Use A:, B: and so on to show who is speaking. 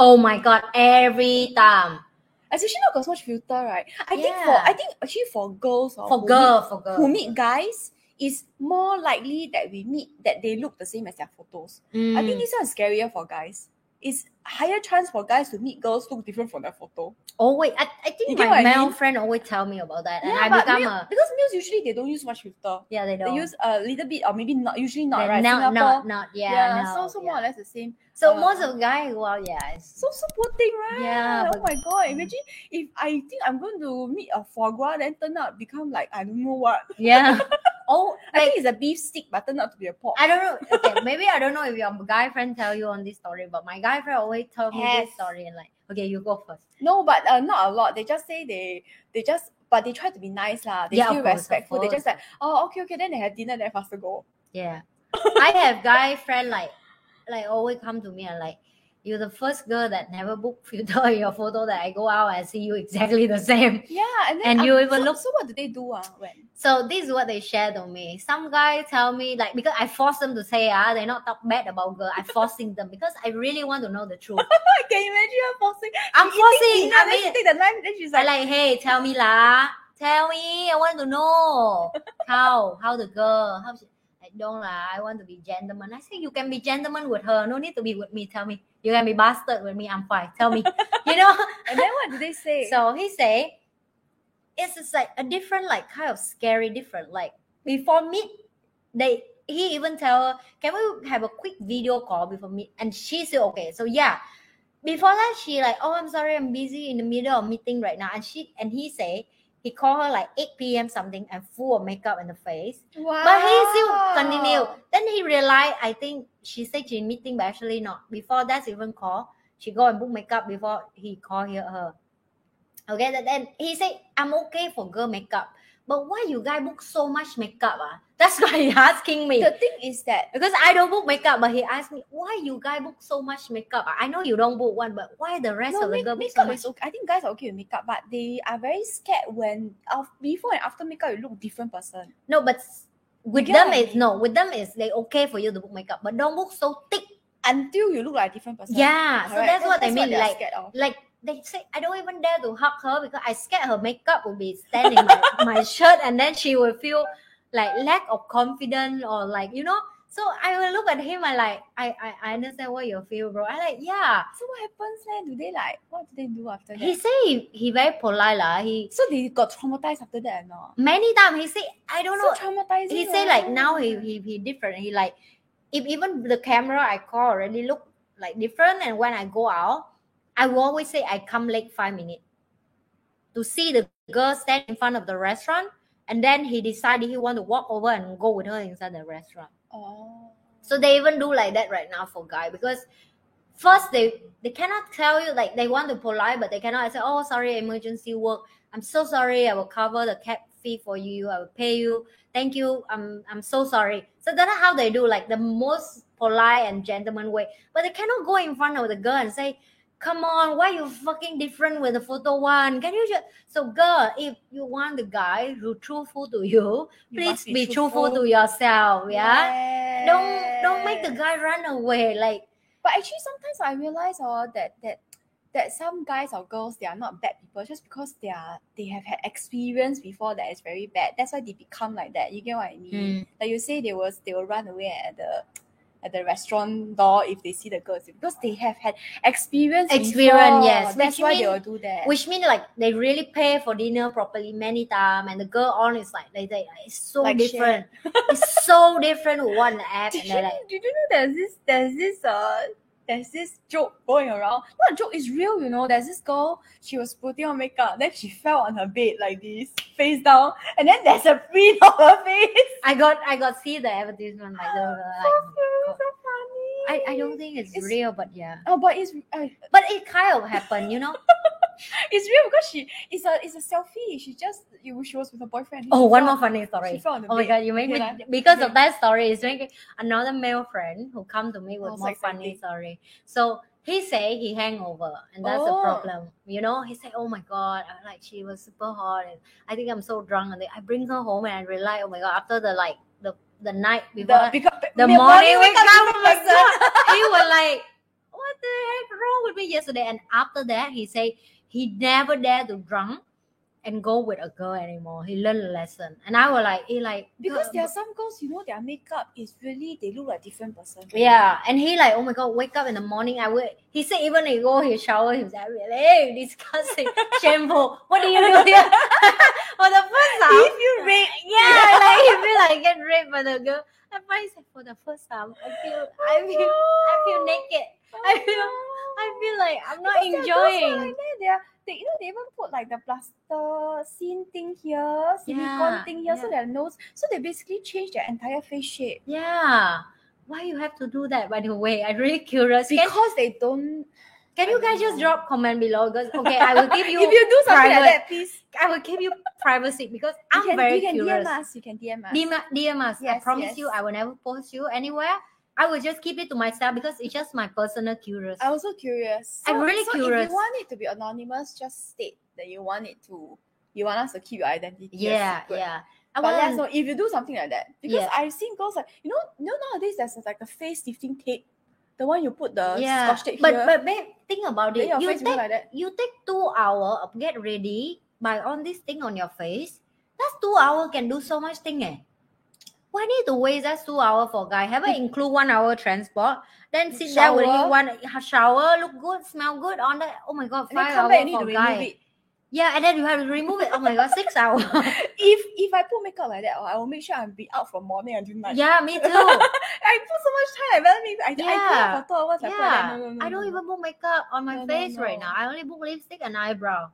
A: Oh my god, every time.
B: Especially not got so much filter, right? I think for I think actually for girls or
A: For girl, for
B: meet,
A: girl.
B: who meet guys, it's more likely that we meet that they look the same as their photos. I think
A: Mm.
B: this one is scarier for guys. It's higher chance for guys to meet girls look different from their photo.
A: Oh wait, I, I think
B: get
A: my
B: what I
A: male
B: mean?
A: friend always tell me about that, and
B: yeah,
A: I become
B: male-
A: a
B: because males usually they don't use much filter.
A: yeah they don't They
B: use a little bit or maybe not usually not right.
A: not
B: Singapore,
A: not not yeah, no,
B: so so more or less the same.
A: So
B: uh,
A: most of the guys, well, yeah, it's,
B: So so poor thing, right?
A: Yeah,
B: Oh my god! Imagine if I think I'm going to meet a foie gras, then turn out become like I don't know what.
A: yeah. oh,
B: I think it's a beef stick, but turned out to be a pork.
A: I don't know. Okay, maybe I don't know if your guy friend tell you on this story, but my guy friend always tell me
B: Have.
A: this story and like, okay, you go first.
B: No, but uh, not a lot. They just say they they just but they try to be nice lah. They
A: Yeah,
B: feel
A: course,
B: respectful. They just like, oh okay, okay, then they have dinner, then faster go.
A: Yeah, I have guy friend like, like always come to me and like, you're the first girl that never book filter in your photo that I go out and see you exactly the same.
B: Yeah, and then
A: And you even
B: so,
A: look-
B: So what do they do? Uh, when
A: So this is what they share to me. Some guy tell me like because I force them to say ah, they not talk bad about girl. I forcing them because I really want to know the truth.
B: I can imagine her forcing.
A: I'm
B: she
A: forcing.
B: dinner,
A: I
B: then she
A: mean,
B: take the knife, then she's
A: I
B: like,
A: like, hey, tell me lah. Tell me. I want to know how how the girl how she. I don't lah. I want to be gentleman. I say you can be gentleman with her. No need to be with me. Tell me. You can be bastard with me. I'm fine. Tell me. you know.
B: and then what did they say?
A: So he say, it's just like a different, like kind of scary, different. Like before meet, they he even tell her, can we have a quick video call before meet? And she said okay. So yeah, before that she like, oh I'm sorry, I'm busy in the middle of meeting right now. And she and he say he called her like 8 p.m. something and full of makeup in the face.
B: wow.
A: But he still continue. Then he realized, I think she said she in meeting, but actually not. Before that's even call, she go and book makeup before he call here her. Okay, then- then he said, I'm okay for girl makeup. But why you guys book so much makeup? Ah? That's why he asking me.
B: The thing is that
A: Because I don't book makeup, but he asked me, why you guys book so much makeup? Ah, I know you don't book one, but why the rest
B: no,
A: of the
B: make,
A: girl book so
B: makeup
A: much?
B: is okay. I think guys are okay with makeup, but they are very scared when af- before and after makeup you look different person.
A: No, but with them
B: what I
A: it's no, with them is they okay for you to book makeup, but don't book so thick.
B: Until you look like a different person.
A: Yeah, so
B: Correct.
A: that's what
B: That's
A: I mean.
B: they're
A: Like
B: of.
A: like they say I don't even dare to hug her because I scared her makeup will be standing my, my shirt and then she will feel like lack of confidence or like you know so I will look at him I like I I, I understand what you feel bro I like yeah
B: So what happens then? Do they like what do they do after that?
A: he say he, he very polite lah he
B: so they got traumatized after that or not?
A: many times he say I don't know
B: So traumatizing.
A: he say like
B: oh.
A: now he, he he different he like if even the camera I call already look like different and when I go out I will always say I come late five minutes to see the girl stand in front of the restaurant and then he decided he want to walk over and go with her inside the restaurant.
B: Oh.
A: so they even do like that right now for guy because first they they cannot tell you like they want to polite but they cannot say oh sorry emergency work. I'm so sorry i will cover the cab fee for you i will pay you. Thank you. I'm i'm so sorry. So that's how they do like the most polite and gentleman way. But they cannot go in front of the girl and say come on why you fucking different with the photo one can you just so girl if you want the guy who truthful to you
B: You
A: please
B: must
A: be, truthful to yourself yeah don't don't make the guy run away like
B: But actually, sometimes I realize oh, that that that some guys or girls they are not bad people just because they are they have had experience before that is very bad. That's why they become like that. You get what I mean?
A: Mm.
B: Like you say, they was they will run away at the at the restaurant door if they see the girls because they have had experience.
A: Experience,
B: before.
A: yes.
B: That's
A: Which
B: why they will do that.
A: which means like they really pay for dinner properly many times and the girl on is like they say it's so
B: Like
A: different it's so different with one app
B: Did
A: and
B: you,
A: like
B: did you know there's this there's this uh there's this joke going around. Not a joke, it's real, you know. There's this girl, she was putting on makeup, then she fell on her bed like this, face down, and then there's a print of her face.
A: I got I got see the advertisement like the, the- like
B: so, so funny.
A: I, I don't think it's,
B: It's-
A: real but yeah
B: Oh, but it's uh,
A: but it kind of happened you know
B: it's real because she it's a it's a selfie. She just you she was with her boyfriend.
A: oh one more funny story
B: the
A: Oh my god, you
B: Okay
A: me
B: lah.
A: because
B: Okay.
A: of that story. It's making another male friend who come to me with
B: Oh,
A: more funny story. So he say he hangover, and that's the
B: Oh.
A: problem. You know, he said, "Oh my god, I- like she was super hot, and I think I'm so drunk." And I bring her home, and I realize, oh my god, after the like the the night before,
B: the, because,
A: the
B: the
A: morning wake up,
B: different person.
A: he was like, "What the heck wrong with me yesterday? And after that, he say he never dare to drunk and go with a girl anymore. He learned a lesson. And I was like, he like
B: Because
A: uh,
B: there are some girls, you know, their makeup is really they look like different person.
A: Yeah, and he like, oh my god, wake up in the morning. I would. He said even he go he shower, he was like, hey, disgusting, shameful. What do you do here? For the first time,
B: If you rate,
A: yeah, like he feel like get raped by the girl. But he for the first time, I feel, I feel, I feel naked. Oh I feel, I feel like I'm not
B: Because
A: enjoying.
B: Like. They are, they, you know, they even put like the plaster scene thing here, silicone
A: Yeah,
B: thing here, so
A: yeah.
B: their nose. So they basically change their entire face shape
A: Yeah. Why you have to do that? By the way, I'm really curious. Can,
B: because they don't.
A: can you guys just drop comment below? Because okay, I will give you.
B: if you do something
A: private-
B: like that, please.
A: I will give you privacy because
B: You
A: I'm
B: can,
A: very
B: you can
A: curious.
B: DM us. You can DM us.
A: DM, DM us. I promise
B: yes.
A: you, I will never post you anywhere. I will just keep it to myself because it's just my personal curious.
B: I'm also curious.
A: I'm really
B: so
A: curious.
B: If you want it to be anonymous, just state that you want it to. You want us to keep your identity.
A: yeah, yeah. I
B: But let us know if you do something like that. Because
A: Yeah.
B: I've seen girls like you know, you know nowadays there's like a face lifting tape. The one you put the
A: Yeah,
B: scotch tape
A: but
B: here.
A: but babe, think about it. You take
B: like that.
A: you take two hour of get ready by on this thing on your face. That's two hour can do so much thing eh. Why need to waste that two hour for guy? Have I include one hour transport? Then sit there with
B: Shower.
A: one shower, look good, smell good on that. Oh my god, five
B: come
A: hour
B: back and need
A: for guy. Yeah, and then you have to remove it. Oh my god, six hours.
B: If if I put makeup like that, oh, I will make sure I'm be out from morning until night.
A: yeah, me too.
B: I put so much time. I better make. I, I put for two hours. I put like,
A: Yeah,
B: no, no, no,
A: I don't even put makeup on my face right now. I only put lipstick and eyebrow.